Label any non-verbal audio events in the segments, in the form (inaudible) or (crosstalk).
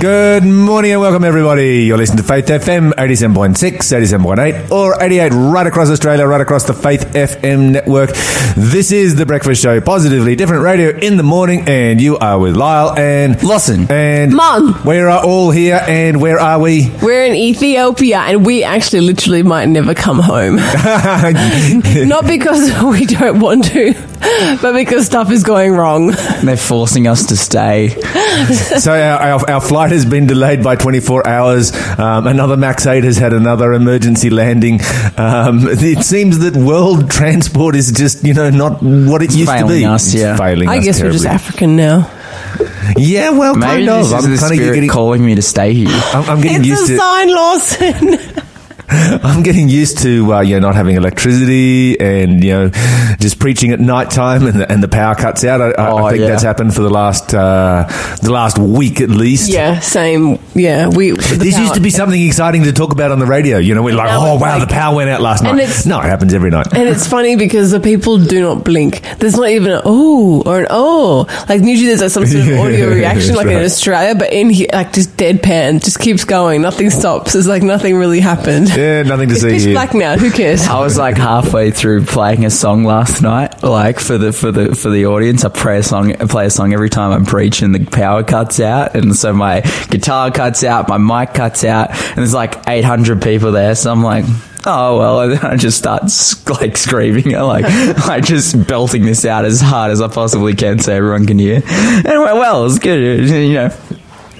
Good morning and welcome everybody. You're listening to Faith FM 87.6, 87.8 or 88 right across Australia, right across the Faith FM network. This is the breakfast show, positively different radio in the morning and you are with Lyle and Lawson. and Mum. We are all here and where are we? We're in Ethiopia and we actually literally might never come home. (laughs) (laughs) Not because (laughs) we don't want to, (laughs) but because stuff is going wrong. (laughs) They're forcing us to stay. (laughs) so our, our, our flight has been delayed by 24 hours. Um, another Max 8 has had another emergency landing. Um, it seems that world transport is just, you know, not what it used to failing be. us, It's yeah. failing I us guess we're just. African now. Yeah, well, Maybe kind this of. is I'm the kind of spirit getting, calling me to stay here. I'm, I'm getting It's used a to. sign, Lawson. (laughs) I'm getting used to uh, you know not having electricity and you know just preaching at night time and the, and the power cuts out. I, I, Oh, I think yeah. that's happened for the last uh, the last week at least. yeah, same. Yeah, we. This power- used to be something exciting to talk about on the radio. You know, we're like, oh wow, like- the power went out last night. No, it happens every night. And it's funny because the people do not blink. There's not even an oh or an oh. Like usually there's like some sort of (laughs) audio reaction, like in. Australia, but in here, like just deadpan, just keeps going. Nothing stops. It's like nothing really happened. Yeah, nothing to It's see pitch here. black now. Who cares? I was like halfway through playing a song last night, like for the for the for the audience. I play a song, I play a song every time I'm preaching. The power cuts out, and so my guitar cuts out, my mic cuts out, and there's like 800 people there. So I'm like. Oh well, and (laughs) then I just start s- (laughs) like screaming, like (laughs) like just belting this out as hard as I possibly can, so everyone can hear. And it went well. It was good, you know.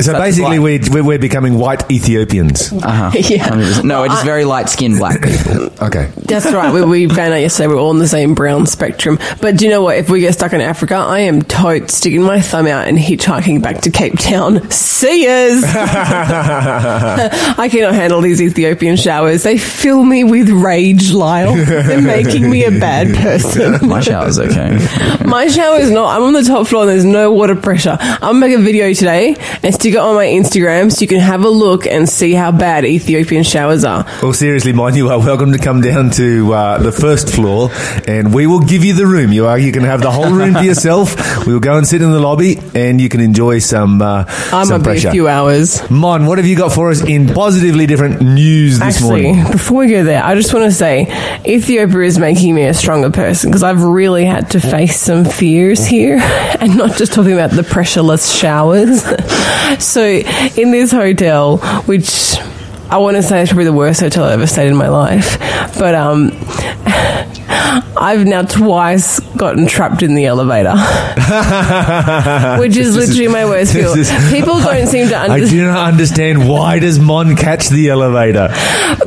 So That's basically, we're, we're we're becoming white Ethiopians. Uh-huh. (laughs) Yeah. 100%. No, we're just very light skinned black people. Okay. That's right. We, we found out yesterday we're all on the same brown spectrum. But do you know what? If we get stuck in Africa, I am tote sticking my thumb out and hitchhiking back to Cape Town. See yas! (laughs) (laughs) I cannot handle these Ethiopian showers. They fill me with rage, Lyle. They're making me a bad person. My shower's okay. My shower is not. I'm on the top floor and there's no water pressure. I'll make a video today and stick it on my Instagram so you can have a look and see how bad Ethiopian showers are. Well, seriously, mind you are welcome to come down to uh, the first floor, and we will give you the room. You are you can have the whole room to (laughs) yourself. We will go and sit in the lobby, and you can enjoy some uh, I some might be pressure. a few hours. Mon, what have you got for us in positively different news this Actually, morning? before we go there, I just want to say Ethiopia is making me a stronger person because I've really had to face some fears here (laughs) and not just talking about the pressureless showers. So, in this hotel, which I want to say is probably the worst hotel I've ever stayed in my life, but um, (laughs) I've now twice gotten trapped in the elevator, (laughs) which is This literally my worst fear. is- People (laughs) don't seem to I understand. do not understand why does Mon catch the elevator?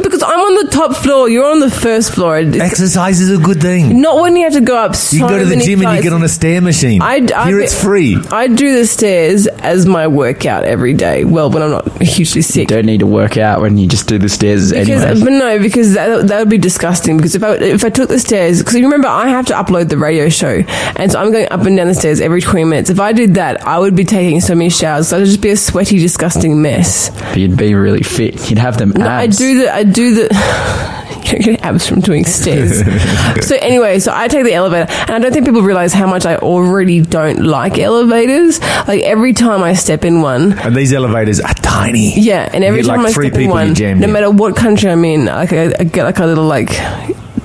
Because I'm on the top floor, you're on the first floor. It's Exercise is a good thing. Not when you have to go up so You go to the many gym and you get on a stair machine. I, I, Here it's free. I do the stairs as my workout every day. Well, when I'm not hugely sick. Don't need to work out when you just do the stairs Because, anyway. but no, because that, that would be disgusting. Because if I if I took the stairs, because you remember I have to upload the radio show, and so I'm going up and down the stairs every 20 minutes. If I did that, I would be taking so many showers. So I'd just be a sweaty, disgusting mess. You'd be really fit. You'd have them abs. No, I do the I do the. (laughs) You don't get abs from doing stairs. (laughs) so anyway, so I take the elevator, and I don't think people realize how much I already don't like elevators. Like every time I step in one, And these elevators are tiny. yeah, and every time like I three step in people you one, jammed no in. matter what country I'm in, like I, I get like a little like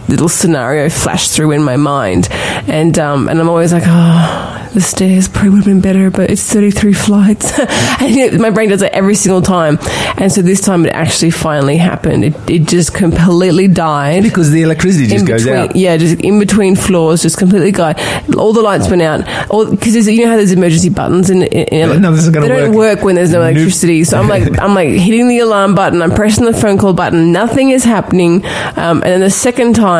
little scenario flash through in my mind, and um, and I'm always like, oh, the stairs probably would have been better, but it's 33 flights, (laughs) and you know, my brain does it every single time, and so this time it actually finally happened. It it just completely died Because the electricity just in goes between, out. yeah, just in between floors, just completely died. All the lights went out. Because you know how there's emergency buttons in No, this isn't gonna they don't work. work when there's no Nope. electricity. So I'm like, I'm like hitting the alarm button. I'm pressing the phone call button. Nothing is happening. Um, and then the second time.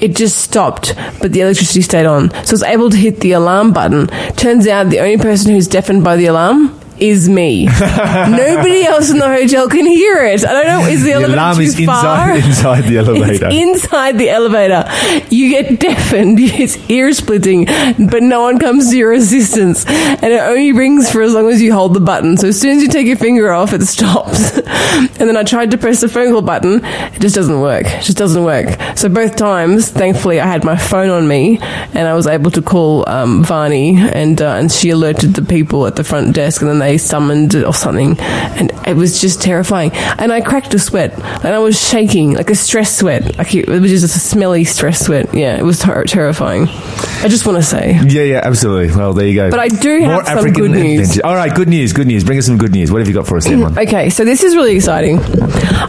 It just stopped, but the electricity stayed on. So I was able to hit the alarm button. Turns out the only person who's deafened by the alarm is me. (laughs) Nobody else in the hotel can hear it. I don't know. Is the, The elevator alarm too is far? inside, (laughs) inside the elevator. It's inside the elevator. You get deafened. (laughs) It's ear splitting, but no one comes to your assistance. And it only rings for as long as you hold the button. So as soon as you take your finger off, it stops. and then I tried to press the phone call button. It just doesn't work. It just doesn't work. So both times, thankfully, I had my phone on me and I was able to call um, Varney and, uh, and she alerted the people at the front desk and then they they summoned or something, and it was just terrifying. And I cracked a sweat, and I was shaking like a stress sweat, like it, it was just a smelly stress sweat. Yeah, it was ter- terrifying. I just want to say. Yeah, yeah, absolutely. Well, there you go. But I do have some good news. adventure. All right, good news, good news. Bring us some good news. What have you got for us, Emma? (clears throat) Okay, so this is really exciting.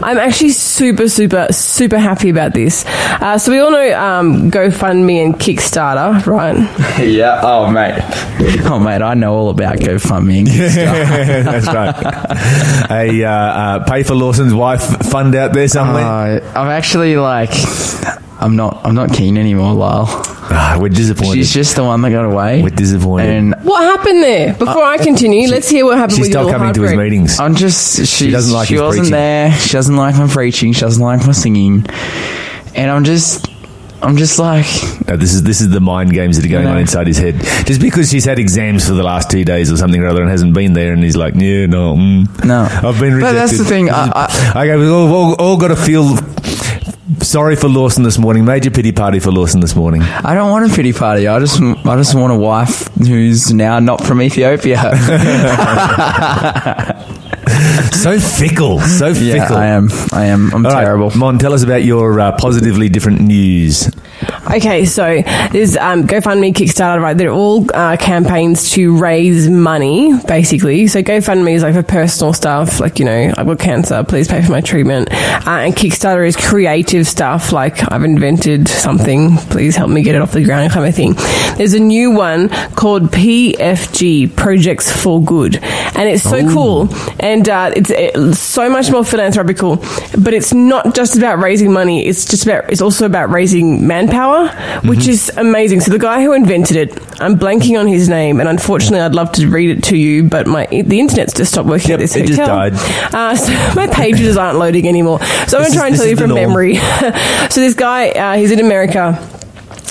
I'm actually super, super, super happy about this. Uh, so we all know um, GoFundMe and Kickstarter, right? (laughs) yeah. Oh, mate. Oh, mate. I know all about GoFundMe. (laughs) (laughs) That's right. A uh, uh, pay for Lawson's wife fund out there somewhere. Uh, I'm actually like, I'm not. I'm not keen anymore, Lyle. Ah, we're disappointed. She's just the one that got away. We're disappointed. And What happened there? Before I continue, let's hear what happened she with your stopped little coming to his heartbreak. meetings. I'm just. She doesn't like She his wasn't preaching. there. She doesn't like my preaching. She doesn't like my singing. And I'm just. I'm just like. No, this is this is the mind games that are going on inside his head. Just because she's had exams for the last two days or something or other and hasn't been there, and he's like, yeah, no, mm, No. I've been rejected. But that's the thing, I- I- okay, we've all, all, all got to feel sorry for Lawson this morning. Major pity party for Lawson this morning. I don't want a pity party. I just. I just want a wife who's now not from Ethiopia. (laughs) So fickle, so yeah, fickle. I am. I am. I'm All right, terrible. Mon, tell us about your uh, positively different news. Okay, so there's um, GoFundMe, Kickstarter, right? They're all uh, campaigns to raise money, basically. So GoFundMe is like for personal stuff, like, you know, I've got cancer, please pay for my treatment. Uh, and Kickstarter is creative stuff, like I've invented something, please help me get it off the ground kind of thing. There's a new one called PFG, Projects for Good. And it's so cool. And uh, it's, it's so much more philanthropical, but it's not just about raising money. It's just about, it's also about raising manpower, which is amazing. So the guy who invented it, I'm blanking on his name, and unfortunately, I'd love to read it to you, but my the internet's just stopped working Yep, at this it just hotel. died. Uh, so (laughs) my pages aren't loading anymore. So I'm going to try and tell you from norm. memory. (laughs) so this guy, uh, he's in America.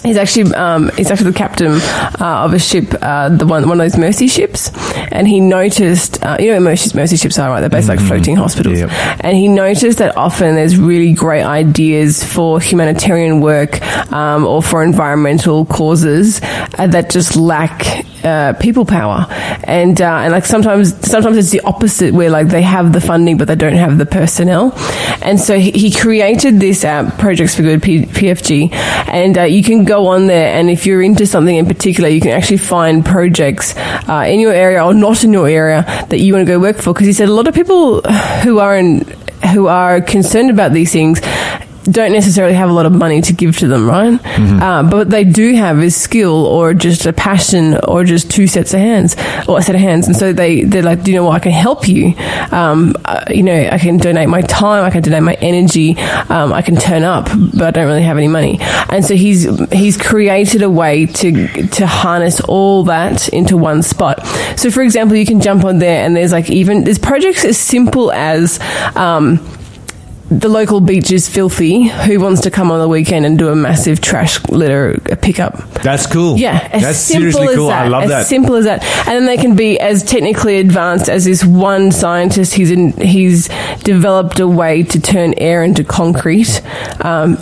He's actually um, he's actually the captain uh, of a ship, uh, the one one of those Mercy ships, and he noticed uh, you know what Mercy, Mercy ships are right? They're basically like floating hospitals, Yep. and he noticed that often there's really great ideas for humanitarian work um, or for environmental causes uh, that just lack uh, people power, and uh, and like sometimes sometimes it's the opposite where like they have the funding but they don't have the personnel, and so he, he created this app, Projects for Good P- PFG, and uh, you can go on there and if you're into something in particular, you can actually find projects uh, in your area or not in your area that you want to go work for. Because he said a lot of people who are in, who are concerned about these things don't necessarily have a lot of money to give to them, right? Uh, but what they do have is skill or just a passion or just two sets of hands or a set of hands. And so they, they're like, do you know what? I can help you. Um, uh, you know, I can donate my time. I can donate my energy. Um, I can turn up, but I don't really have any money. And so he's, he's created a way to, to harness all that into one spot. So for example, you can jump on there and there's like even, there's projects as simple as, um, the local beach is filthy. Who wants to come on the weekend and do a massive trash litter pickup? That's cool. Yeah, as that's simple seriously as cool. that. I love as that. simple as that. And then they can be as technically advanced as this one scientist. He's in, he's developed a way to turn air into concrete. Um,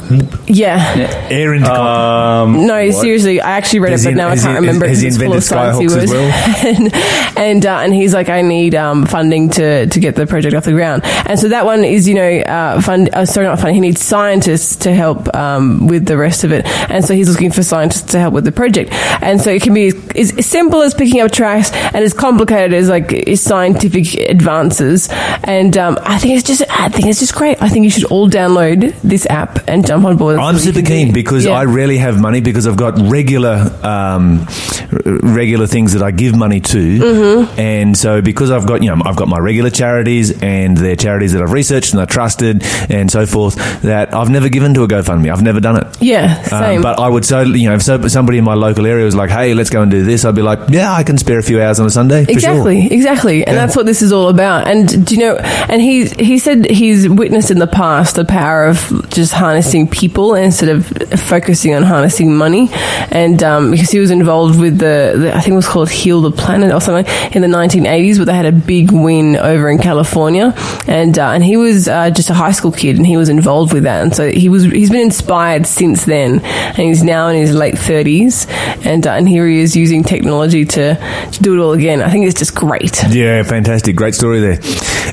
yeah. Air into con- No, seriously, I actually read Has it, he- but now I can't he- remember. has it he 'cause it's full of invented sciencey Skyhawks as words. (laughs) and uh, and he's like, I need um, funding to, to get the project off the ground. And so that one is, you know, uh, fund. Uh, sorry, not funding. He needs scientists to help um, with the rest of it. And so he's looking for scientists to help with the project. And so it can be as, as simple as picking up trash and as complicated as like is scientific advances. And um, I think it's just, I think it's just great. I think you should all download this app and jump on board. I'm super keen do- because Yeah. I rarely have money because I've got regular um, r- regular things that I give money to, Mm-hmm. and so because I've got you know I've got my regular charities and they're charities that I've researched and I trusted and so forth that I've never given to a GoFundMe. I've never done it. Yeah, Um, same. but I would so you know if so, somebody in my local area was like, "Hey, let's go and do this," I'd be like, "Yeah, I can spare a few hours on a Sunday." for sure." Exactly, exactly, and Yeah. that's what this is all about. And do you know? And he he said he's witnessed in the past the power of just harnessing people instead of focusing on harnessing money. And um, because he was involved with the, the I think it was called Heal the Planet or something in the 1980s, where they had a big win over in California, and uh, and he was uh, just a high school kid, and he was involved with that. And so he was he's been inspired since then, and he's now in his late 30s, and uh, and here he is using using technology to, to do it all again. I think it's just great. Yeah, fantastic, great story there.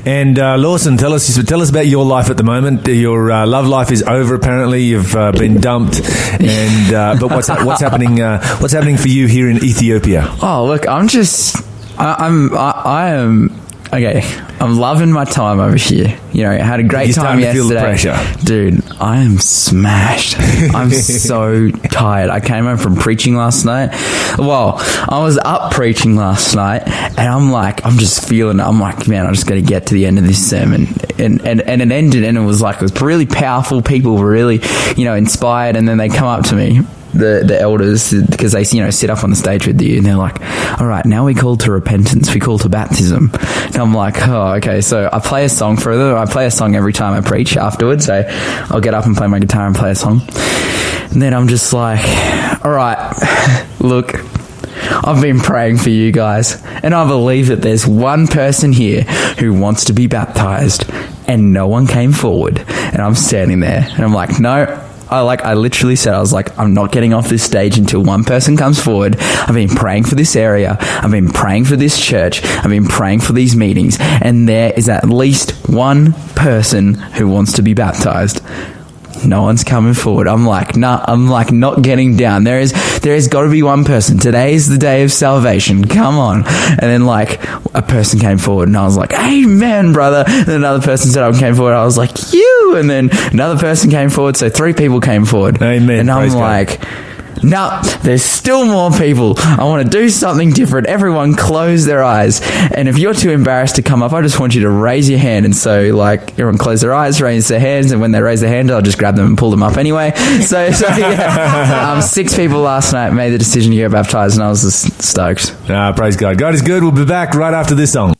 And uh, Lawson, tell us tell us about your life at the moment. Your uh, love life is over. Apparently, you've uh, been dumped. And uh, but what's (laughs) what's happening? Uh, what's happening for you here in Ethiopia? Oh, look, I'm just, I, I'm, I, I am. Okay, I'm loving my time over here. You know, I had a great You're time starting to feel the yesterday. Dude, I am smashed. I'm (laughs) so tired. I came home from preaching last night. Well, I was up preaching last night and I'm like, I'm just feeling. I'm like, man, I'm just going to get to the end of this sermon. And, and, and it ended and it was like, it was really powerful. People were really, you know, inspired. And then they come up to me the the elders because they you know sit up on the stage with you and they're like, all right, now we call to repentance, we call to baptism. And I'm like, oh, okay. So I play a song for them. I play a song every time I preach afterwards. So I'll get up and play my guitar and play a song. And then I'm just like, all right, look. I've been praying for you guys, and I believe that there's one person here who wants to be baptized, and no one came forward. And I'm standing there, and I'm like, no, I like I literally said I was like I'm not getting off this stage until one person comes forward. I've been praying for this area. I've been praying for this church. I've been praying for these meetings and there is at least one person who wants to be baptized. No one's coming forward. I'm like, nah, I'm like not getting down. There is, there has got to be one person. Today is the day of salvation. Come on. And then like a person came forward and I was like, amen, brother. And another person said I came forward. I was like, you. And then another person came forward. So three people came forward. Amen. And I'm Praise God. No, there's still more people. I want to do something different. Everyone close their eyes. And if you're too embarrassed to come up, I just want you to raise your hand. And so, like, everyone close their eyes, raise their hands. And when they raise their hand, I'll just grab them and pull them up anyway. (laughs) So, so yeah. Um, six people last night made the decision to get baptized, and I was just stoked. Ah, praise God. God is good. We'll be back right after this song.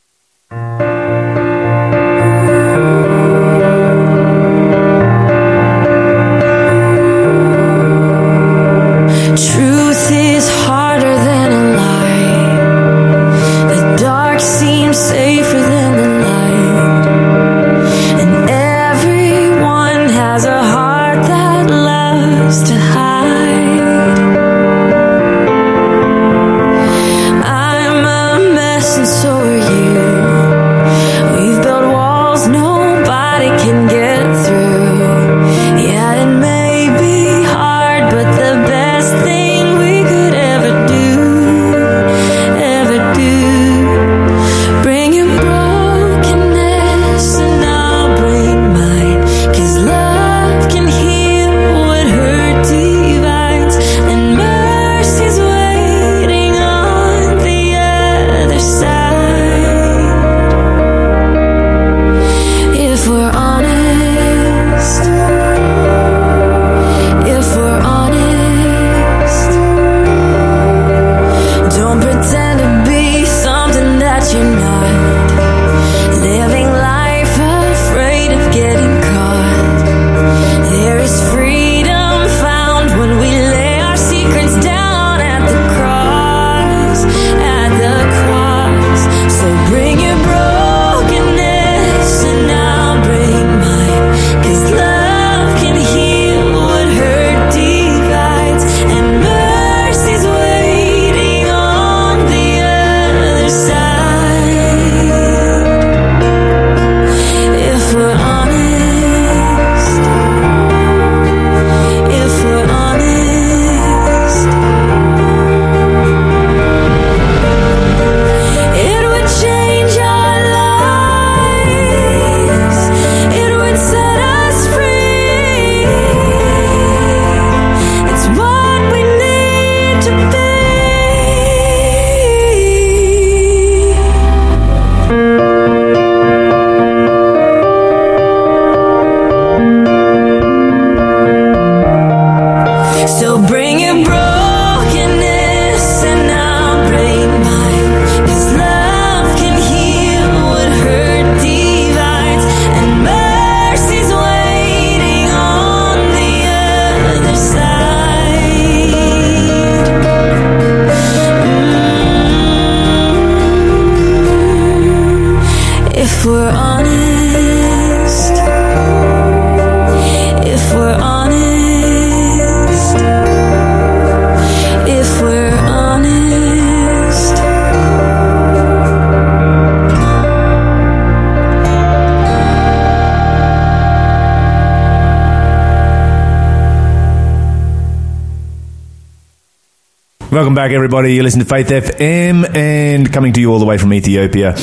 Welcome back, everybody. You listen to Faith FM and coming to you all the way from Ethiopia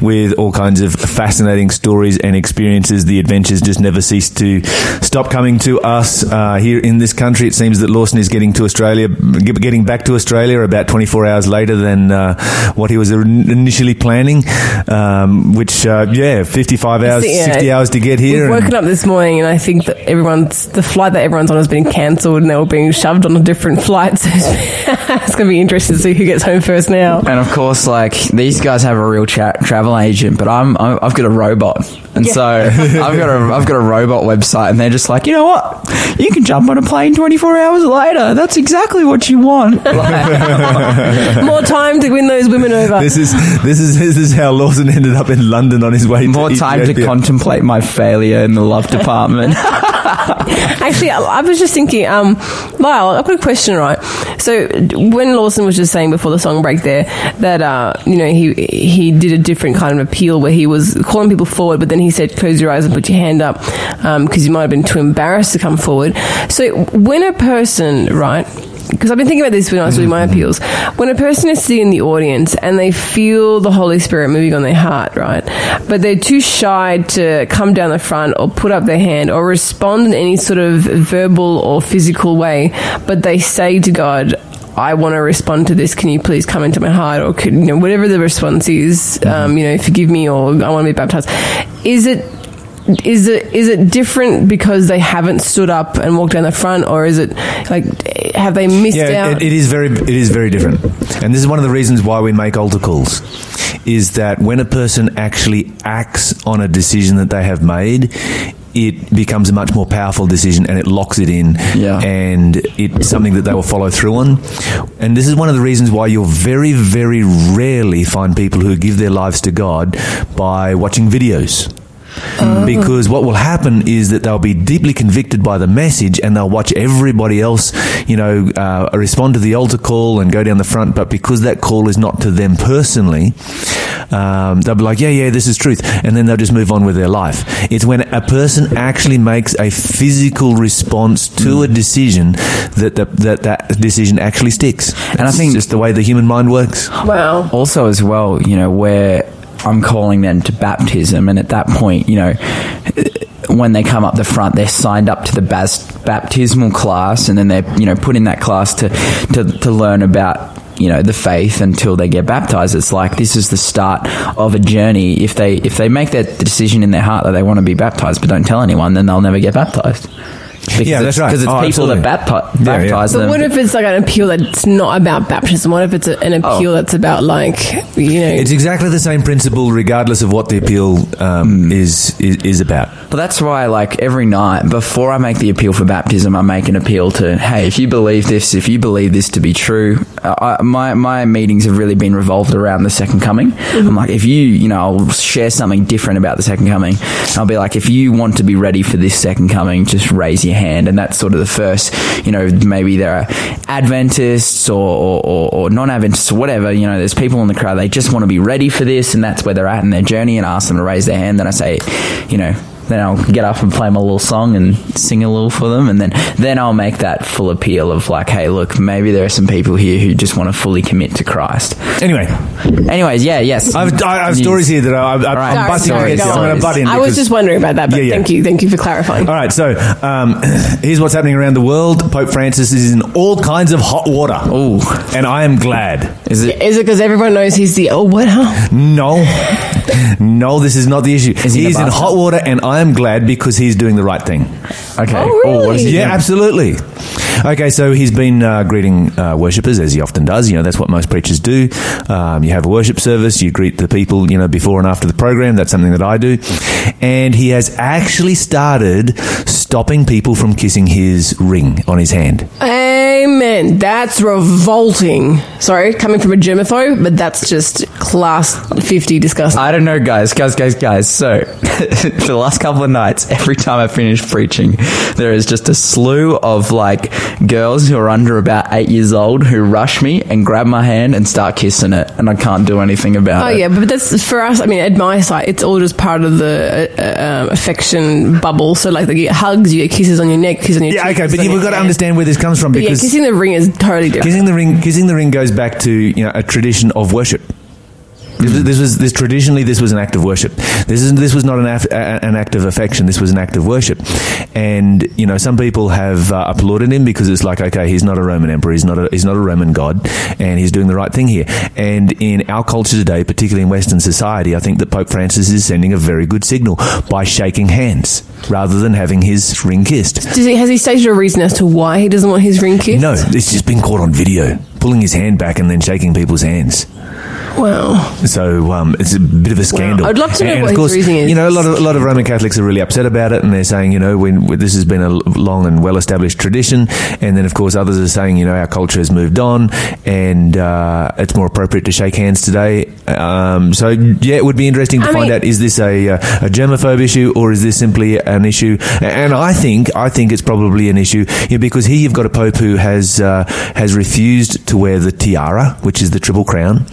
with all kinds of fascinating stories and experiences. The adventures just never cease to stop coming to us uh, here in this country. It seems that Lawson is getting to Australia, getting back to Australia about 24 hours later than uh, what he was initially planning, um, which, uh, yeah, 55 hours, Yeah. 60 hours to get here. We've and- woken up this morning and I think that everyone's the flight that everyone's on has been cancelled and they're all being shoved on a different flight. (laughs) So it's going to be interesting to see who gets home first now. And of course, like these guys have a real tra- travel agent, but I'm, I'm I've got a robot, and so (laughs) I've got a I've got a robot website, and they're just like, you know what, you can jump on a plane 24 hours later. That's exactly what you want. Like, (laughs) More time to win those women over. This is this is this is how Lawson ended up in London on his way. more to time to contemplate my failure in the love department. (laughs) Actually, I, I was just thinking, um, Lyle, I've got a question, right? So when Lawson was just saying before the song break there that uh, you know he he did a different kind of appeal where he was calling people forward, but then he said close your eyes and put your hand up um, because you might have been too embarrassed to come forward. So when a person, right? Because I've been thinking about this when I was doing my mm-hmm. appeals. When a person is sitting in the audience and they feel the Holy Spirit moving on their heart, right? But they're too shy to come down the front or put up their hand or respond in any sort of verbal or physical way, but they say to God, I want to respond to this. Can you please come into my heart, or could, you know whatever the response is, um, you know, forgive me, or I want to be baptized. Is it is it is it different because they haven't stood up and walked down the front, or is it like have they missed Yeah, out? it, it is very it is very different, and this is one of the reasons why we make altar calls. Is that when a person actually acts on a decision that they have made, it becomes a much more powerful decision and it locks it in, Yeah. and it's something that they will follow through on. And this is one of the reasons why you'll very very rarely find people who give their lives to God by watching videos. Because what will happen is that they'll be deeply convicted by the message and they'll watch everybody else, you know, uh, respond to the altar call and go down the front. But because that call is not to them personally, um, they'll be like, yeah, yeah, this is truth. And then they'll just move on with their life. It's when a person actually makes a physical response to a decision that the, that, that decision actually sticks. And I think- it's just the way the human mind works. wow. also as well, you know, where I'm calling them to baptism, and at that point, you know, when they come up the front, they're signed up to the bas- baptismal class, and then they're you know put in that class to to, to learn about. You know the faith until they get baptized. It's like this is the start of a journey. If they if they make that decision in their heart that they want to be baptized, but don't tell anyone, then they'll never get baptized. Because Yeah, that's it's- right. Because it's Oh, people absolutely. that bapti- Yeah, yeah. baptize But them. what if it's like an appeal that's not about baptism? What if it's a, an appeal Oh. that's about like you know? It's exactly the same principle, regardless of what the appeal um, is, is is about. But that's why, like, every night before I make the appeal for baptism, I make an appeal to, hey, if you believe this, if you believe this to be true, uh, I, my my meetings have really been revolved around the second coming. I'm like, if you, you know, I'll share something different about the second coming. I'll be like, if you want to be ready for this second coming, just raise your hand, and that's sort of the first, you know, maybe there are Adventists or or, or, or non-Adventists or whatever. You know, there's people in the crowd they just want to be ready for this, and that's where they're at in their journey, and ask them to raise their hand. Then I say, you know then I'll get up and play my little song and sing a little for them, and then then I'll make that full appeal of like, hey, look, maybe there are some people here who just want to fully commit to Christ. Anyway, Anyways, yeah, yes, I've, I have stories here that I, I, I'm right. busting Sorry, against. I'm going to butt in. I was just wondering about that, but Yeah, yeah. thank you, thank you for clarifying. All right, so um, here's what's happening around the world. Pope Francis is in all kinds of hot water. Ooh. And I am glad. is it? Is it because everyone knows he's the oh what? Huh? No, no, this is not the issue. Is he in a he's in hot water, and I am glad because he's doing the right thing. Okay. Oh, really? what is he Yeah, doing? absolutely. Okay, so he's been uh, greeting uh, worshippers as he often does. You know, that's what most preachers do. Um, you have a worship service, you greet the people, you know, before and after the program. That's something that I do. And he has actually started stopping people from kissing his ring on his hand. Amen. That's revolting. Sorry, coming from a germaphobe, but that's just class fifty disgusting. I don't know, guys, guys, guys, guys. So, (laughs) for the last couple of nights, every time I finish preaching, there is just a slew of like girls who are under about eight years old who rush me and grab my hand and start kissing it, and I can't do anything about Oh it. Oh yeah, but that's for us. I mean, at my site, it's all just part of the uh, uh, affection bubble. So like, you get hugs, you get kisses on your neck, kisses on your Yeah, cheek, okay, but on you've got to understand where this comes from But yeah, because kissing the ring is totally different. kissing the ring, kissing the ring goes back to you know a tradition of worship. This was, this was this traditionally this was an act of worship. This is this was not an af- a- an act of affection. This was an act of worship, and you know some people have uh, applauded him because it's like okay, he's not a Roman emperor, he's not a he's not a Roman god, and he's doing the right thing here. And in our culture today, particularly in Western society, I think that Pope Francis is sending a very good signal by shaking hands rather than having his ring kissed. Does he, has he stated a reason as to why he doesn't want his ring kissed? No, it's just been caught on video, pulling his hand back and then shaking people's hands. Wow. So um, it's a bit of a scandal. I'd love to know and what of his course, reasoning is. You know, a lot of a lot of Roman Catholics are really upset about it, and they're saying, you know, when, this has been a long and well established tradition, and then of course others are saying, you know, our culture has moved on, and uh, it's more appropriate to shake hands today. Um, so yeah, it would be interesting to I find mean- out is this a uh, a germaphobe issue or is this simply an issue? And I think I think it's probably an issue yeah, because here you've got a pope who has uh, has refused to wear the tiara, which is the triple crown,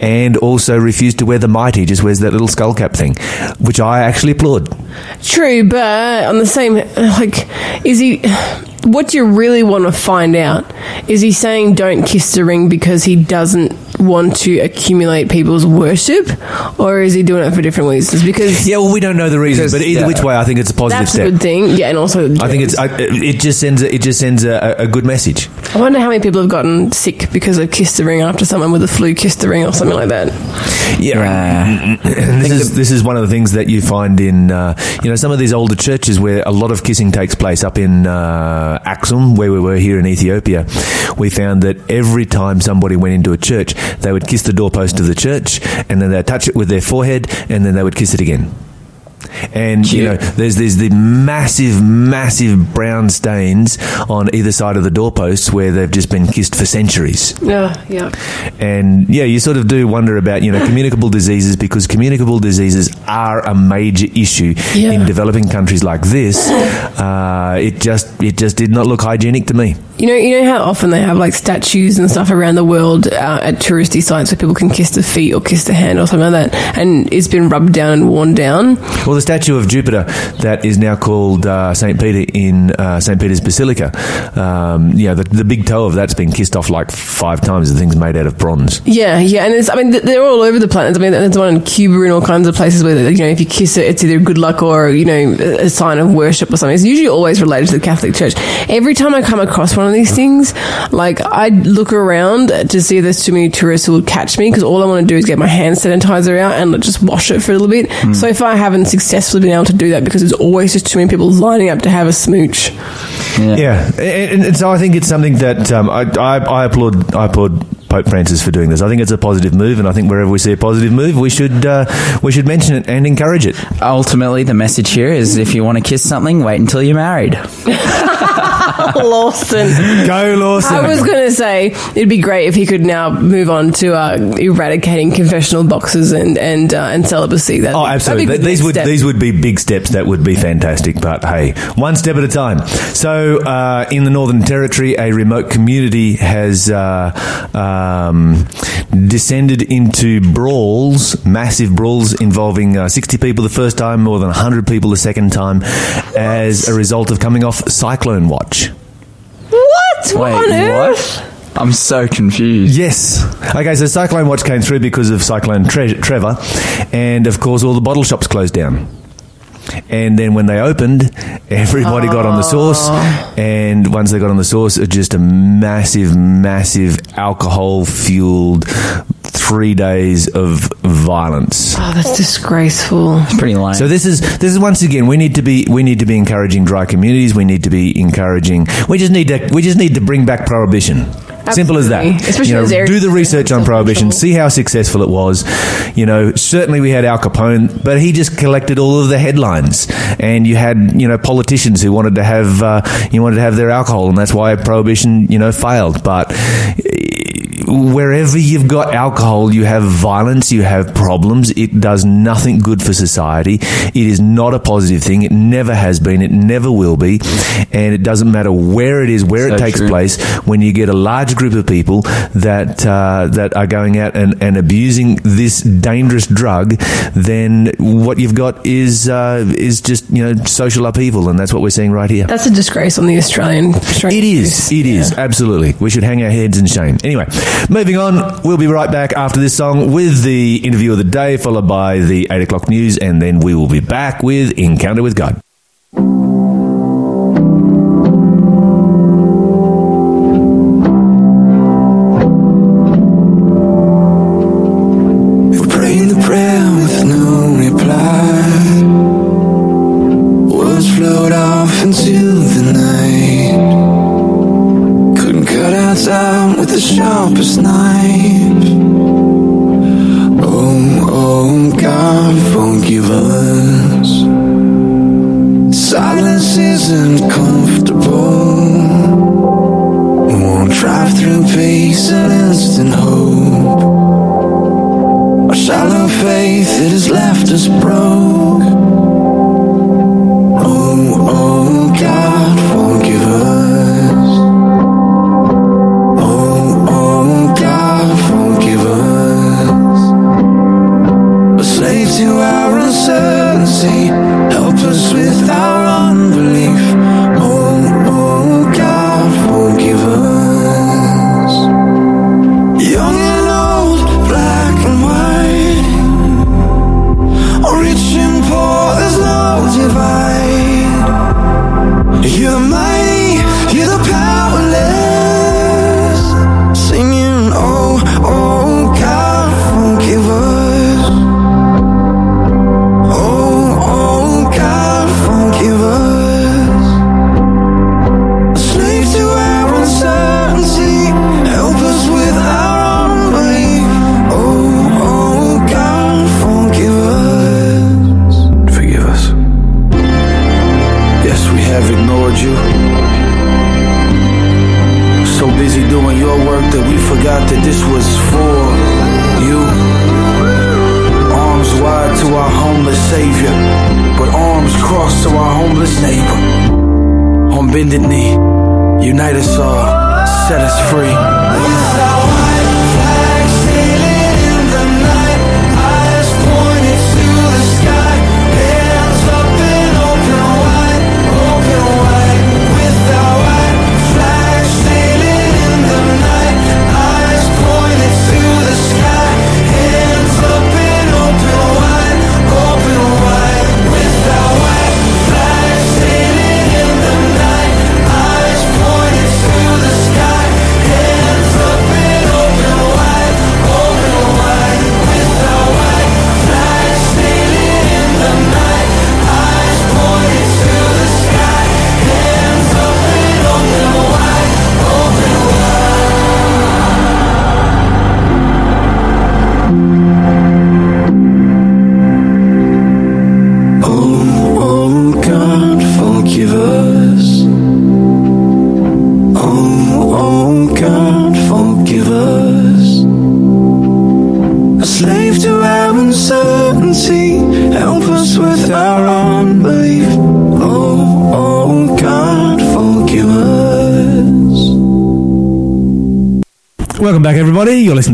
and also refused to wear the mitre, just wears that little skull cap thing, which I actually applaud. True, but on the same, like, is he? What you really want to find out is he saying don't kiss the ring because he doesn't want to accumulate people's worship, or is he doing it for different reasons? Because Yeah, well, we don't know the reasons, but either yeah. which way, I think it's a positive that's a good thing. Yeah, and also I think it's I, it just sends a, it just sends a, a good message. I wonder how many people have gotten sick because of kissed the ring after someone with a flu kissed the ring or something like that. Yeah, And this is this is one of the things that you find in uh, you know some of these older churches where a lot of kissing takes place. Up in uh, Uh, Axum, where we were here in Ethiopia, we found that every time somebody went into a church, they would kiss the doorpost of the church, and then they'd touch it with their forehead, and then they would kiss it again. And you know, there's there's the massive, massive brown stains on either side of the doorposts where they've just been kissed for centuries. Yeah, yeah. And yeah, you sort of do wonder about, you know, communicable diseases because communicable diseases are a major issue Yeah. in developing countries like this. Uh, it just it just did not look hygienic to me. You know, you know how often they have like statues and stuff around the world uh, at touristy sites where people can kiss the feet or kiss the hand or something like that, and it's been rubbed down and worn down. Well, the statue of Jupiter that is now called uh, Saint Peter in uh, Saint Peter's Basilica, um, yeah, the, the big toe of that's been kissed off like five times. The thing's made out of bronze. Yeah, yeah, and it's, I mean they're all over the planet. I mean, there's one in Cuba and all kinds of places where you know if you kiss it, it's either good luck or you know a sign of worship or something. It's usually always related to the Catholic Church. Every time I come across one of these things, like I'd look around to see if there's too many tourists who would catch me because all I want to do is get my hand sanitizer out and just wash it for a little bit. So far, I haven't successfully been able to do that because there's always just too many people lining up to have a smooch. Yeah, and, and so I think it's something that um, I, I, I applaud. I applaud Pope Francis for doing this. I think it's a positive move, and I think wherever we see a positive move, we should uh, we should mention it and encourage it. Ultimately, the message here is if you want to kiss something, wait until you're married. (laughs) Lawson. Go, Lawson! I was going to say it'd be great if he could now move on to uh, eradicating confessional boxes and and uh, and celibacy. That Oh, absolutely. These would these would be big steps. That would be fantastic. But hey, one step at a time. So, uh, in the Northern Territory, a remote community has uh, um, descended into brawls, massive brawls involving uh, 60 people the first time, more than 100 people the second time, as a result of coming off Cyclone Watch. what? What Wait, on earth? what? I'm so confused. Yes. Okay, so Cyclone Watch came through because of Cyclone Tre- Trevor, and of course, all the bottle shops closed down. And then when they opened, everybody got on the sauce, oh. and once they got on the sauce, it just a massive, massive alcohol fueled three days of violence. Oh, that's disgraceful. It's pretty lame. So this is this is once again we need to be we need to be encouraging dry communities. We need to be encouraging. We just need to we just need to bring back prohibition. Simple as that. Especially you know, do the research on prohibition. See how successful it was. You know, certainly we had Al Capone, but he just collected all of the headlines, and you had you know politicians who wanted to have uh, you wanted to have their alcohol, and that's why prohibition you know failed. But wherever you've got alcohol, you have violence, you have problems. It does nothing good for society. It is not a positive thing. It never has been. It never will be. And it doesn't matter where it is, where So it takes true. place. When you get a large group of people that uh, that are going out and, and abusing this dangerous drug, then what you've got is uh, is just you know social upheaval, and that's what we're seeing right here. That's a disgrace on the Australian. Australian It is. It is. Absolutely. We should hang our heads in shame. Anyway, moving on. We'll be right back after this song with the interview of the day, followed by the 8 o'clock news, and then we will be back with Encounter with God. Into the night. With the sharpest knife. Oh, oh, God, forgive us. Silence isn't comfortable. We won't drive through peace and instant hope. A shallow faith that has left us broke.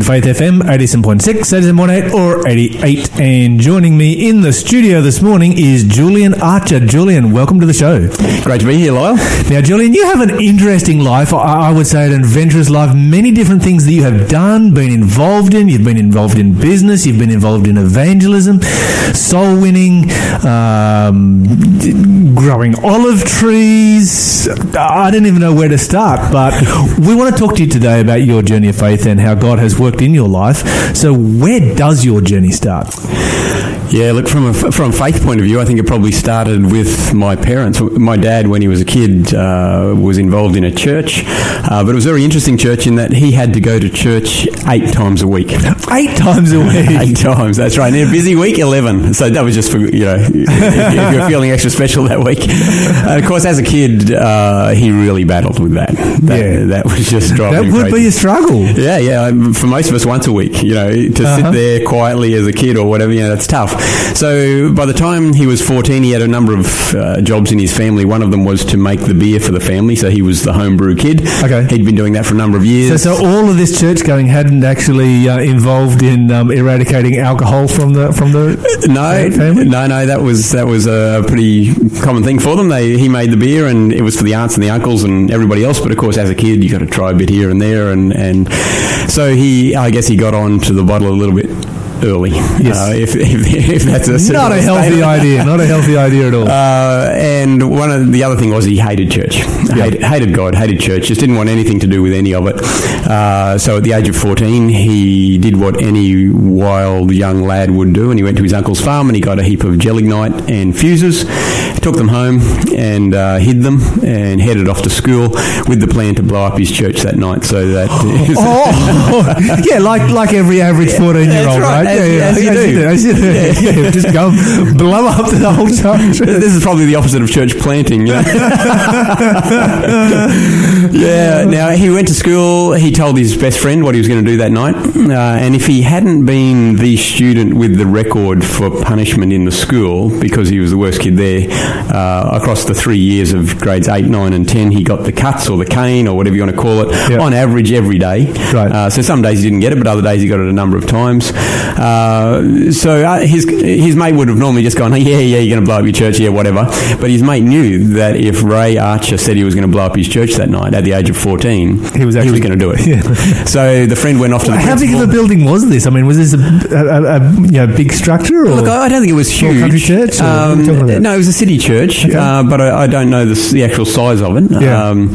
Faith FM 87.6, 87.8, or 88. And joining me in the studio this morning is Julian Archer. Julian, welcome to the show. Great to be here, Lyle. Now, Julian, you have an interesting life. I, I would say an adventurous life. Many different things that you have done, been involved in. You've been involved in business. You've been involved in evangelism, soul winning, um, growing olive trees. I don't even know where to start, but we want to talk to you today about your journey of faith and how God has worked in your life. So, where does your journey start? Yeah, look from a from a faith point of view, I think it probably started with my parents. My dad, when he was a kid, uh, was involved in a church, uh, but it was a very interesting church in that he had to go to church eight times a week. Eight times a week. (laughs) Eight times, that's right. And a busy week, 11. So that was just for, you know, (laughs) if you're feeling extra special that week. And of course, as a kid, uh, he really battled with that. that Yeah. That was just driving That would crazy. be a struggle. Yeah, yeah. For most of us, once a week, you know, to Uh-huh. sit there quietly as a kid or whatever, you know, that's tough. So by the time he was 14, he had a number of uh, jobs in his family. One of them was to make the beer for the family, so he was the homebrew kid. Okay. He'd been doing that for a number of So, years. so all of this church going hadn't actually uh, involved in um, eradicating alcohol from the from the no, family? no, no. That was that was a pretty common thing for them. They he made the beer, and it was for the aunts and the uncles and everybody else. But of course, as a kid, you got to try a bit here and there, and and so he, I guess, he got on to the bottle a little bit early. Yes. uh, if, (laughs) if if that's a not a healthy idea. Not a healthy idea at all. (laughs) Uh, and one of the other thing was he hated church, hated, hated God, hated church, just didn't want anything to do with any of it. Uh, so at the age of 14, he did what any wild young lad would do, and he went to his uncle's farm and he got a heap of gelignite and fuses, took them home and uh, hid them, and headed off to school with the plan to blow up his church that night. So that (laughs) Oh, yeah, like like every average fourteen year old, right, as- yeah, yeah, as you do. as you do. Yeah, (laughs) just go blow up the whole church. (laughs) this is probably the opposite of church planting. You know? (laughs) yeah. Now he went to school. He told his best friend what he was going to do that night, uh, and if he hadn't been the student with the record for punishment in the school because he was the worst kid there, uh, across the three years of grades eight, nine, and ten, he got the cuts or the cane or whatever you want to call it Yeah. on average every day. Right. Uh, so some days he didn't get it, but other days he got it a number of times. Uh, so uh, his his mate would have normally just gone, yeah, yeah, you're going to blow up your church, yeah, whatever. But his mate knew that if Ray Archer said he was going to blow up his church that night at the age of 14, He was actually- going to do it. (laughs) Yeah. So the friend went off to the How big of a building was this? I mean, was this a, a, a, you know, big structure? Or? Look, I don't think it was huge. country church, or what are we talking about? no, it was a city church, Okay. uh, but I, I don't know the, the actual size of it. Yeah. Um,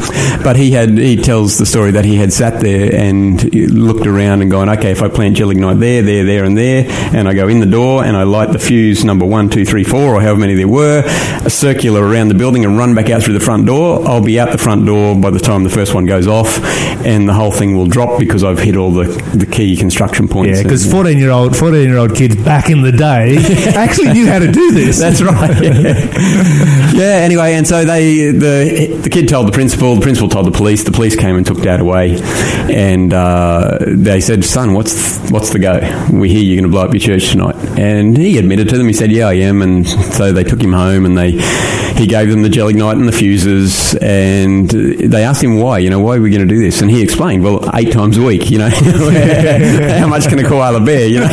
but he had he tells the story that he had sat there and looked around and gone, okay, if I plant gelignite there, there, there, and there, and I go in the door and I light the fuse number one, two, three, four, or however many there were, a circular around the building and run back out through the front door. I'll be out the front door by the time the first one goes off, and the whole thing will drop because I've hit all the, the key construction points. Yeah, because fourteen year old fourteen year old kids back in the day (laughs) actually knew how to do this. That's right. Yeah. (laughs) yeah. Anyway, and so they the the kid told the principal. The principal told the police. The police came and took Dad away, and uh, they said, "Son, what's what's the go? We hear you're going to blow up your church tonight." And he admitted to them. He said, "Yeah, I am." And so they took him home, and they he gave them the gelignite and the fuses, and they asked him why. You know, why are we going to do this? And he explained, "Well, eight times a week. You know, (laughs) how much can a koala bear? You know." (laughs)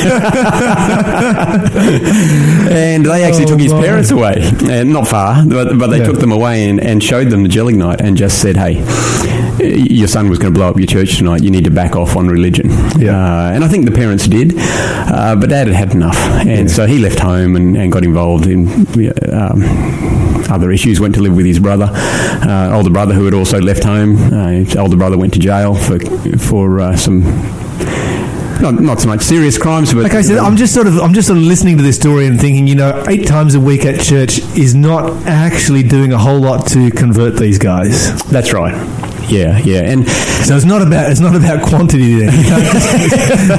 and they actually Oh, took his my. parents away, and not far, but, but they Yeah. took them away and, and showed them the gelignite and just said, "Hey, your son was going to blow up your church tonight. You need to back off on religion." Yeah. Uh, and I think the parents did, uh, but Dad had had enough, and so he left home and, and got involved in. Um, other issues, went to live with his brother, uh, older brother who had also left home. Uh, his older brother went to jail for for uh, some not not so much serious crimes, but Okay, so I'm just sort of I'm just sort of listening to this story and thinking, you know, eight times a week at church is not actually doing a whole lot to convert these guys. that's right. Yeah, yeah, and So it's not about it's not about quantity then. (laughs) (laughs)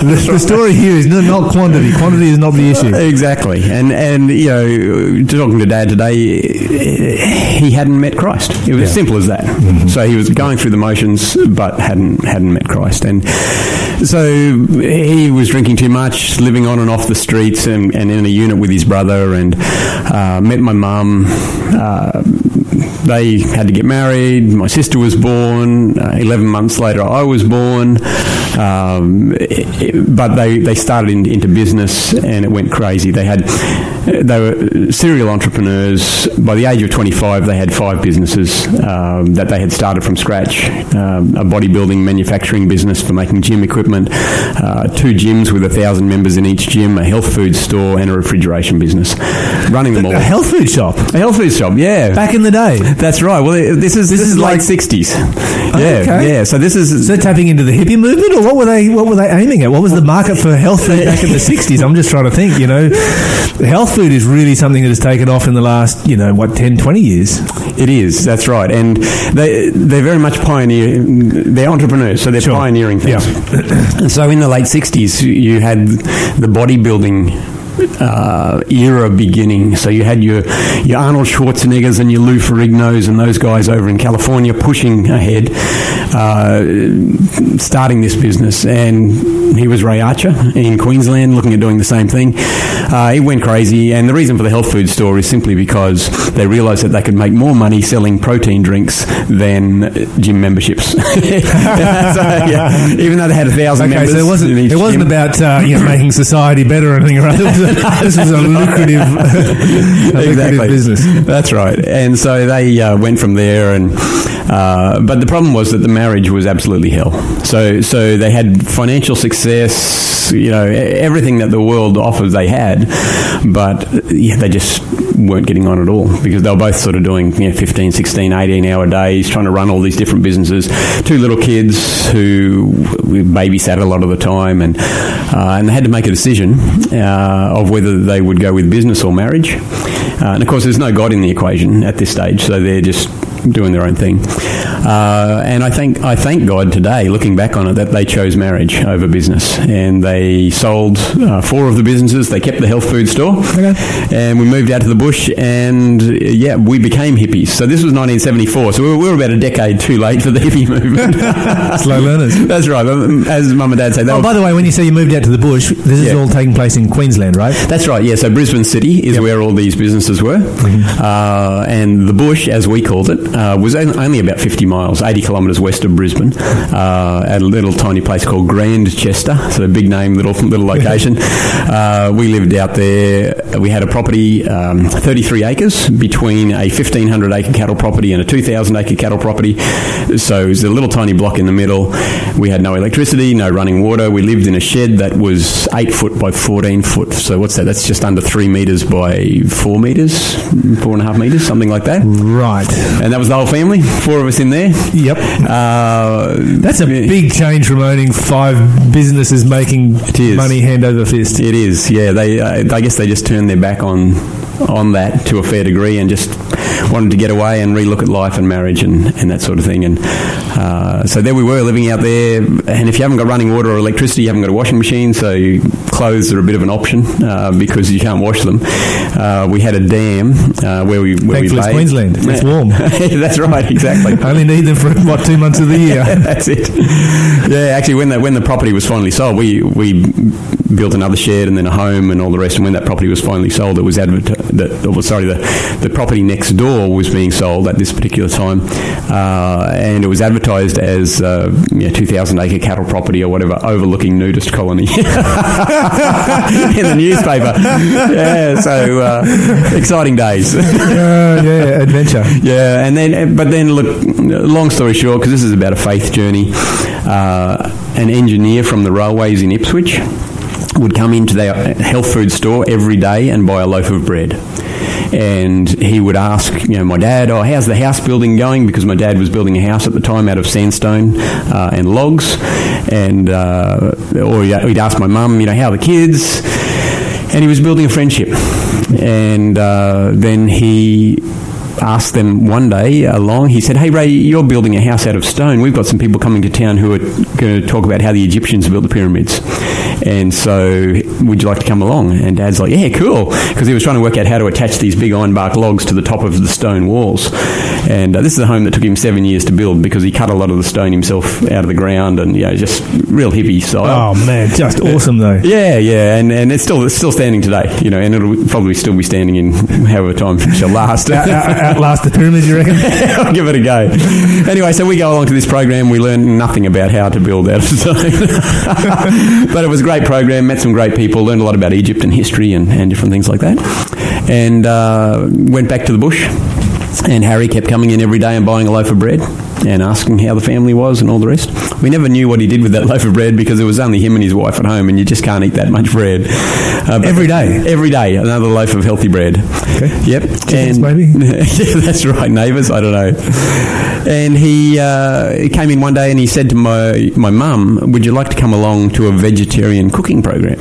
the, the story here is not, not quantity. Quantity is not the issue. Exactly, and and you know, talking to Dad today, he hadn't met Christ. It was Yeah. as simple as that. So he was going through the motions, but hadn't hadn't met Christ, and so he was drinking too much, living on and off the streets, and, and in a unit with his brother, and uh, met my mum. Uh, they had to get married. My sister was born. Uh, Eleven months later, I was born. Um, it- it- but they, they started in, into business, and it went crazy. They had they were serial entrepreneurs. By the age of twenty five, they had five businesses um, that they had started from scratch. Um, a bodybuilding manufacturing business for making gym equipment, uh, two gyms with a thousand members in each gym, a health food store, and a refrigeration business. Running them all. A health food shop A health food shop, yeah. back in the day. That's right. Well, this is this, is, is late like- sixties. (laughs) Yeah, Okay. yeah. So this is So tapping into the hippie movement, or what were they? What were they aiming at? What was the market for health food back in the '60s? I'm just trying to think. You know, health food is really something that has taken off in the last, you know, what 10, 20 years. It is. That's right, and they they're very much pioneer. They're entrepreneurs, so they're Sure. pioneering things. And (clears throat) so in the late '60s, you had the bodybuilding. Uh, era beginning. So you had your your Arnold Schwarzeneggers and your Lou Ferrignos and those guys over in California pushing ahead, uh, starting this business. And he was Ray Archer in Queensland, looking at doing the same thing. Uh, he went crazy, and the reason for the health food store is simply because they realised that they could make more money selling protein drinks than gym memberships. (laughs) So, yeah, even though they had a thousand Okay, members, so it wasn't in each it wasn't gym. about uh, you know making society better or anything. Right? (laughs) This was a, this was a lucrative, (laughs) a lucrative business. That's right. And so they uh, went from there, and uh, but the problem was that the marriage was absolutely hell. So so they had financial success, you know, everything that the world offers they had, but yeah, they just weren't getting on at all because they were both sort of doing you know 15 16 18 hour days trying to run all these different businesses. Two little kids who babysat a lot of the time and uh, and they had to make a decision uh, of whether they would go with business or marriage. Uh, and of course there's no God in the equation at this stage so they're just doing their own thing uh, and I think I thank God today looking back on it that they chose marriage over business. And they sold uh, four of the businesses. They kept the health food store. And we moved out to the bush and uh, yeah we became hippies. So this was 1974 so we were, we were about a decade too late for the hippie (laughs) movement. (laughs) Slow learners. that's right. As mum and dad say Oh, were by the way, when you say you moved out to the bush, this is all taking place in Queensland, right? That's right, yeah. So Brisbane City is Yep. where all these businesses were. Uh, and the bush, as we called it, uh, was only about 50 miles, 80 kilometres west of Brisbane, uh, at a little tiny place called Grandchester. So a big name, little little location. (laughs) uh, we lived out there. We had a property, um, 33 acres, between a 1,500 acre cattle property and a 2,000 acre cattle property. So it was a little tiny block in the middle. We had no electricity, no running water. We lived in a shed that was 8 foot by 14 foot. So what's that? That's just under 3 metres by 4 metres, four and a half metres, something like that. Right. And that was the whole family, four of us in there. Yep. Uh, That's a big change from owning five businesses making money hand over fist. It is, yeah. They, uh, I guess they just turned their back on on that to a fair degree and just wanted to get away and relook at life and marriage and, and that sort of thing. And uh, so there we were living out there. And if you haven't got running water or electricity, you haven't got a washing machine, so clothes are a bit of an option uh, because you can't wash them. Uh, we had a dam uh, where we where Thankfully, we it's bathed. Queensland. It's warm. (laughs) That's right, exactly. (laughs) Only need them for what two months of the year. (laughs) That's it. Yeah, actually, when the when the property was finally sold, we we built another shed and then a home and all the rest. And when that property was finally sold, it was advertised that oh, sorry the the property next door was being sold at this particular time, uh, and it was advertised as uh, yeah, two thousand acre cattle property or whatever overlooking nudist colony (laughs) in the newspaper. Yeah, so uh, exciting days. Uh, yeah, adventure. Yeah, and then, but then, look, long story short, because this is about a faith journey, uh, an engineer from the railways in Ipswich would come into their health food store every day and buy a loaf of bread. And he would ask, you know, my dad, oh, how's the house building going? Because my dad was building a house at the time out of sandstone uh, and logs. And, uh, or he'd ask my mum, you know, how are the kids? and he was building a friendship. And uh, then he asked them one day along, he said, Hey Ray, you're building a house out of stone. We've got some people coming to town who are going to talk about how the Egyptians built the pyramids. And so, would you like to come along? And Dad's like, Yeah, cool. Because he was trying to work out how to attach these big ironbark logs to the top of the stone walls. And uh, this is a home that took him seven years to build because he cut a lot of the stone himself out of the ground and, you know, just real hippie style. Oh man, just (laughs) awesome though. Yeah, yeah, and, and it's still it's still standing today, you know, and it'll probably still be standing in however time it (laughs) shall last. Out, out, outlast the pyramids, you reckon? (laughs) I'll give it a go. Anyway, so we go along to this program. We learn nothing about how to build out of stone, but it was a great program. Met some great people. Learned a lot about Egypt and history and, and different things like that. And uh, went back to the bush. And Harry kept coming in every day and buying a loaf of bread. And asking how the family was and all the rest. We never knew what he did with that (laughs) loaf of bread because it was only him and his wife at home, and you just can't eat that much bread uh, Every day? Every day, another loaf of healthy bread. Okay. Yep, Chickens, and maybe? (laughs) yeah, that's right, neighbours. I don't know. And he, uh, he came in one day and he said to my my mum, "Would you like to come along to a vegetarian cooking program?"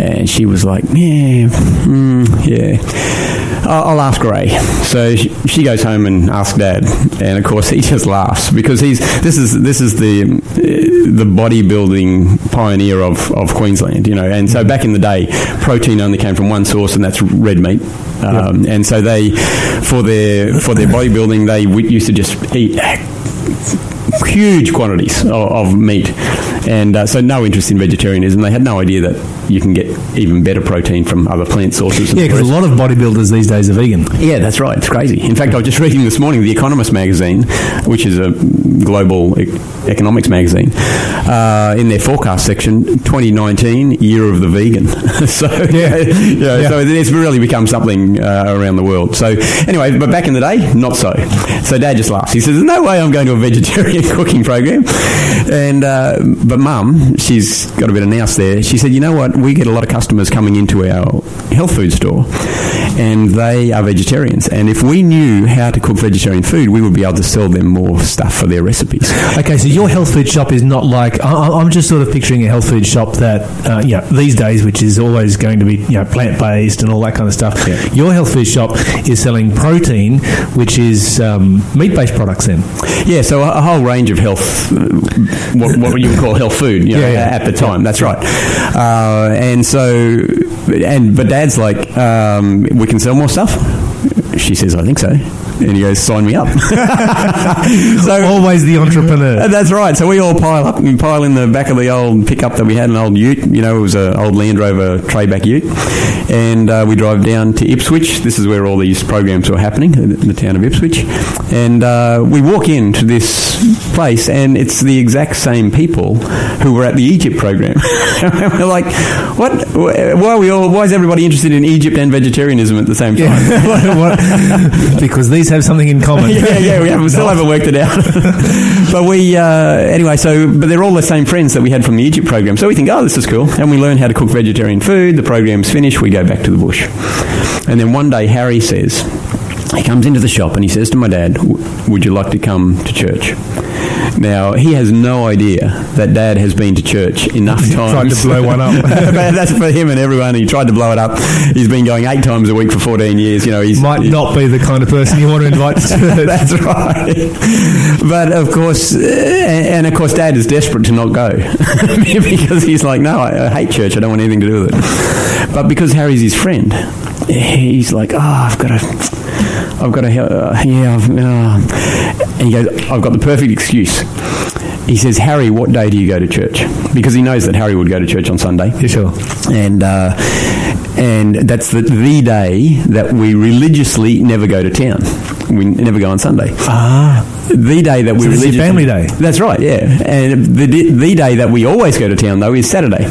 And she was like, "Yeah, mm, yeah." I'll I'll ask Ray. So she, she goes home and asks Dad, and of course he just laughs because he's this is this is the the bodybuilding pioneer of, of Queensland, you know. And so back in the day, protein only came from one source, and that's red meat. Um, And so they, for their for their bodybuilding, they w- used to just eat huge quantities of, of meat, and uh, so no interest in vegetarianism. They had no idea that you can get even better protein from other plant sources. Yeah, because a lot of bodybuilders these days are vegan. Yeah, that's right. It's crazy. In fact, I was just reading this morning The Economist magazine, which is a global e- economics magazine, uh, in their forecast section, 2019 year of the vegan. (laughs) so yeah, (laughs) Yeah. so it's really become something uh, around the world. So anyway, but back in the day, not so. So Dad just laughs. He says, "There's no way I'm going to a vegetarian (laughs) cooking program." And uh, but Mum, she's got a bit of nous there. She said, "You know what? We get a lot of customers coming into our health food store, and they are vegetarians. And if we knew how to cook vegetarian food, we would be able to sell them more stuff for their recipes." Okay, so your health food shop is not like I, I'm just sort of picturing a health food shop that uh, you know these days, which is always going to be you know plant based and all that kind of stuff. Your health food shop is selling protein, which is um, meat based products. Then Yeah, so a, a whole range of health, uh, what, what you would call health food, you know, Yeah, yeah. at the time. That's right. Uh, and so, and but Dad's like, um, we can sell more stuff. She says, I think so. And he goes, sign me up. (laughs) so always the entrepreneur. (laughs) That's right. So we all pile up and pile in the back of the old pickup that we had, an old Ute. You know, it was an old Land Rover trayback Ute, and uh, we drive down to Ipswich. This is where all these programs were happening, in the town of Ipswich, and uh, we walk into this place, and it's the exact same people who were at the Egypt program. (laughs) We're like, what? Why are we all? Why is everybody interested in Egypt and vegetarianism at the same time? What- what- because these have something in common. (laughs) yeah, yeah, we, haven't, we still haven't worked it out. (laughs) but we, uh, anyway, so, but they're all the same friends that we had from the Egypt program. So we think, oh, this is cool. And we learn how to cook vegetarian food. The program's finished. We go back to the bush. And then one day, Harry says, he comes into the shop and he says to my dad, would you like to come to church? Now, he has no idea that dad has been to church enough times. Tried to blow one up. (laughs) that's for him and everyone. He tried to blow it up. He's been going eight times a week for 14 years. You know, he's Might he- not be the kind of person you want to invite to (laughs) church. that's right. But of course, uh, and, of course, Dad is desperate to not go (laughs) because he's like, no, I, I hate church. I don't want anything to do with it. But because Harry's his friend, he's like, oh, I've got to. I've got to, uh, yeah, I've, uh, and he goes, I've got the perfect excuse. He says, Harry, what day do you go to church? Because he knows that Harry would go to church on Sunday Yeah, sure. and uh, and that's the, the day that we religiously never go to town. We never go on Sunday. Ah, The day that we So is your religiously- family day? That's right, yeah. And the the day that we always go to town though is Saturday.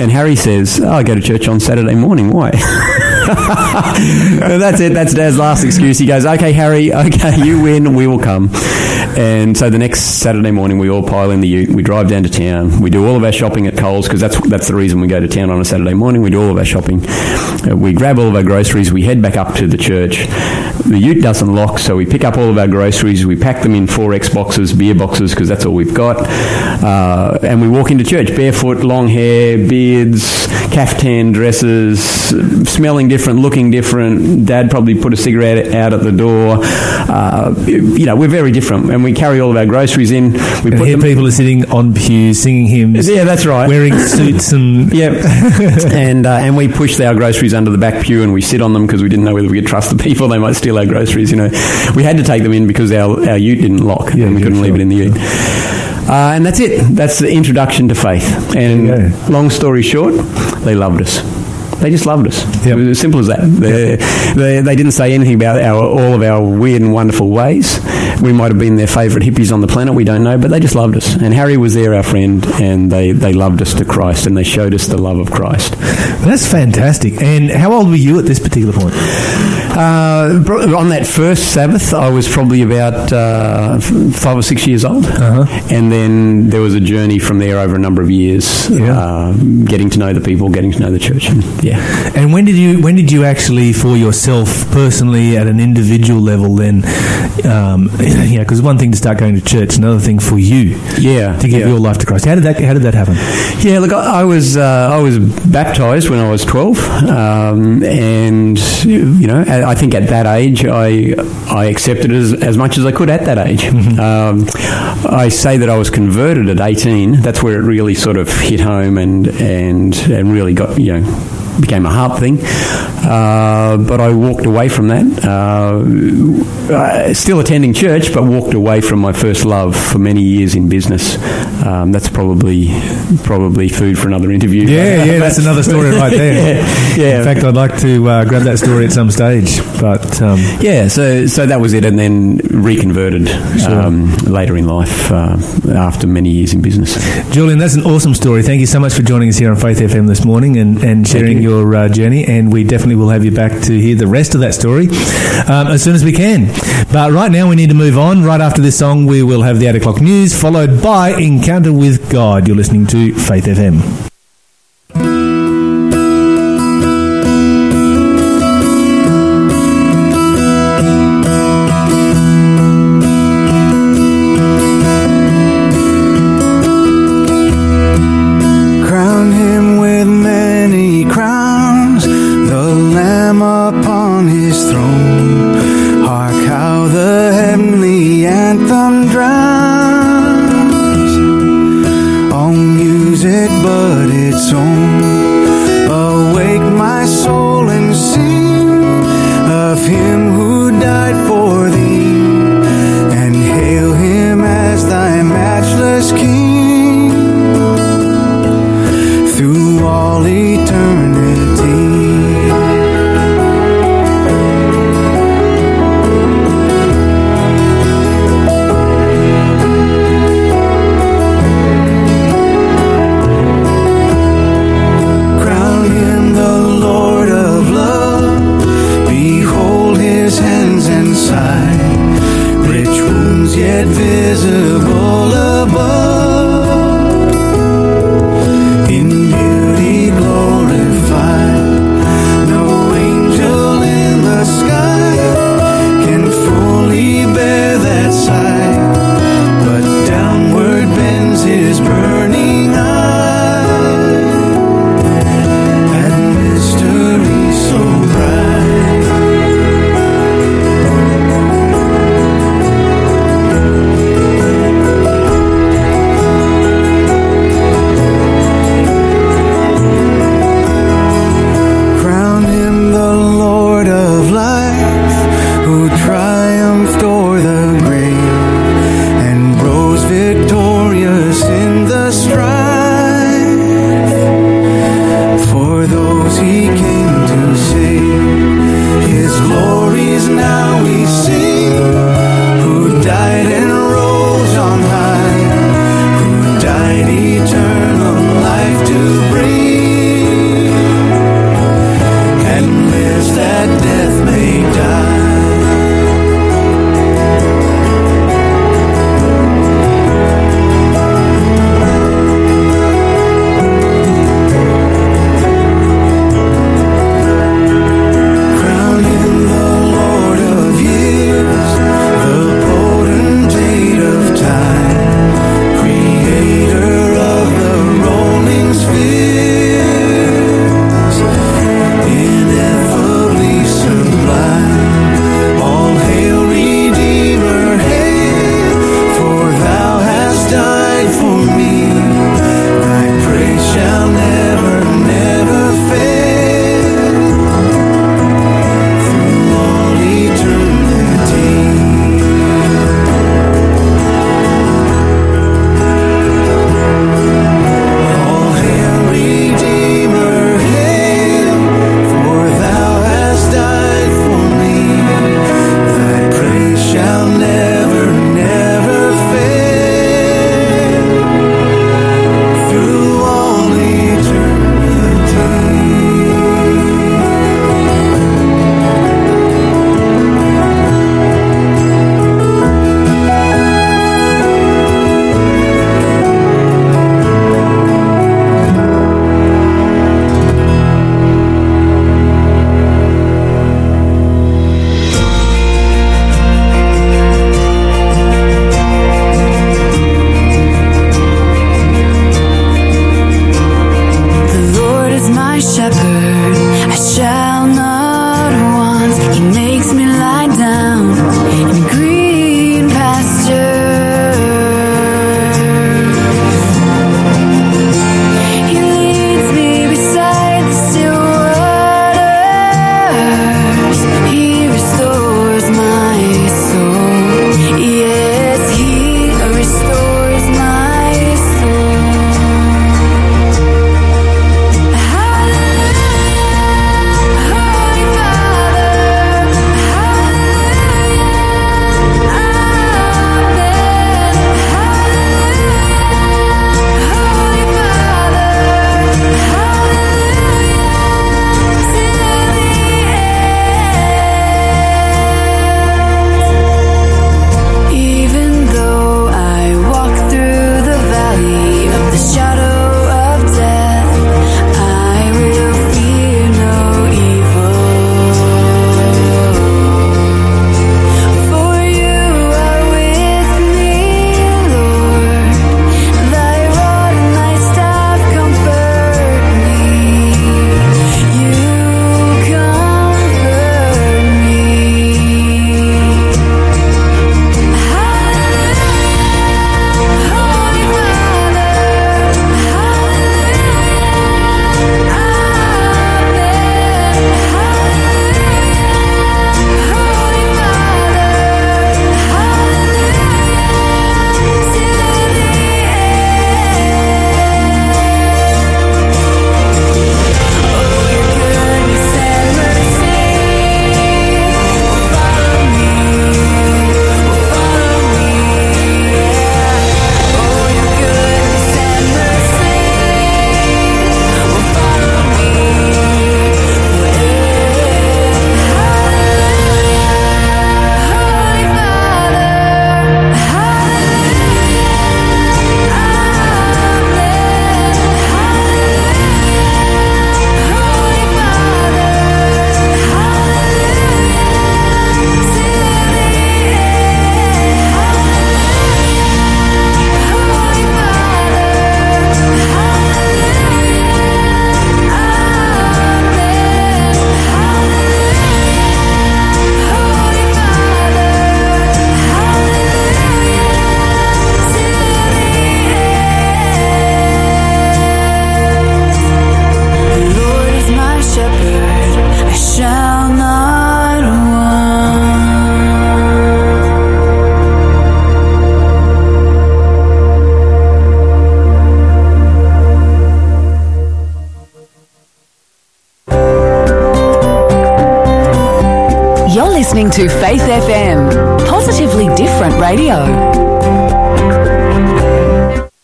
And Harry says, oh, "I go to church on Saturday morning. Why?" (laughs) (laughs) That's it. That's Dad's last excuse. He goes, "Okay, Harry. Okay, you win. We will come." And so the next Saturday morning, we all pile in the Ute. We drive down to town. We do all of our shopping at Coles because that's that's the reason we go to town on a Saturday morning. We do all of our shopping. Uh, we grab all of our groceries. We head back up to the church. The Ute doesn't lock, so we pick up all of our groceries. We pack them in four X boxes, beer boxes, because that's all we've got. Uh, and we walk into church barefoot, long hair, beards, caftan dresses, smelling different, looking different. Dad probably put a cigarette out at the door. Uh, you know, we're very different, and we carry all of our groceries in. We and put here them. people are sitting on pews singing hymns. Yeah, that's right. Wearing suits and (laughs) Yep. and uh, and we push our groceries under the back pew and we sit on them because we didn't know whether we could trust the people. They might steal groceries. You know, we had to take them in because our, our ute didn't lock Yeah, and we couldn't leave it in the ute. Uh, and that's it. That's the introduction to faith. And long story short, they loved us. They just loved us. Yep. It was as simple as that. They, they, they didn't say anything about our, all of our weird and wonderful ways. We might have been their favourite hippies on the planet, we don't know, but they just loved us. And Harry was there, our friend, and they, they loved us to Christ and they showed us the love of Christ. That's fantastic. And how old were you at this particular point? Uh, on that first Sabbath, I was probably about uh, five or six years old, Uh-huh. and then there was a journey from there over a number of years, Yeah. uh, getting to know the people, getting to know the church, and yeah. And when did you when did you actually for yourself personally at an individual level then um, (clears throat) yeah because one thing to start going to church another thing for you Yeah, to give yeah. your life to Christ how did that how did that happen Yeah, look, I I was uh, I was baptised when I was twelve, um, and you know, I think at that age I I accepted as as much as I could at that age. Um, I say that I was converted at eighteen. That's where it really sort of hit home and and and really got you know became a heart thing. Uh, but I walked away from that. Uh, still attending church, but walked away from my first love for many years in business. Um, that's probably probably food for another interview. yeah yeah that's another story right there (laughs) yeah, yeah. in fact I'd like to uh, grab that story at some stage but um, Yeah, so so that was it, and then reconverted um, later in life uh, after many years in business. Julian that's an awesome story thank you so much for joining us here on Faith FM this morning and, and sharing you. your uh, journey and we definitely will have you back to hear the rest of that story um, as soon as we can. But right now we need to move on. Right after this song we will have the 8 o'clock news followed by Encounter with God. You're listening to Faith FM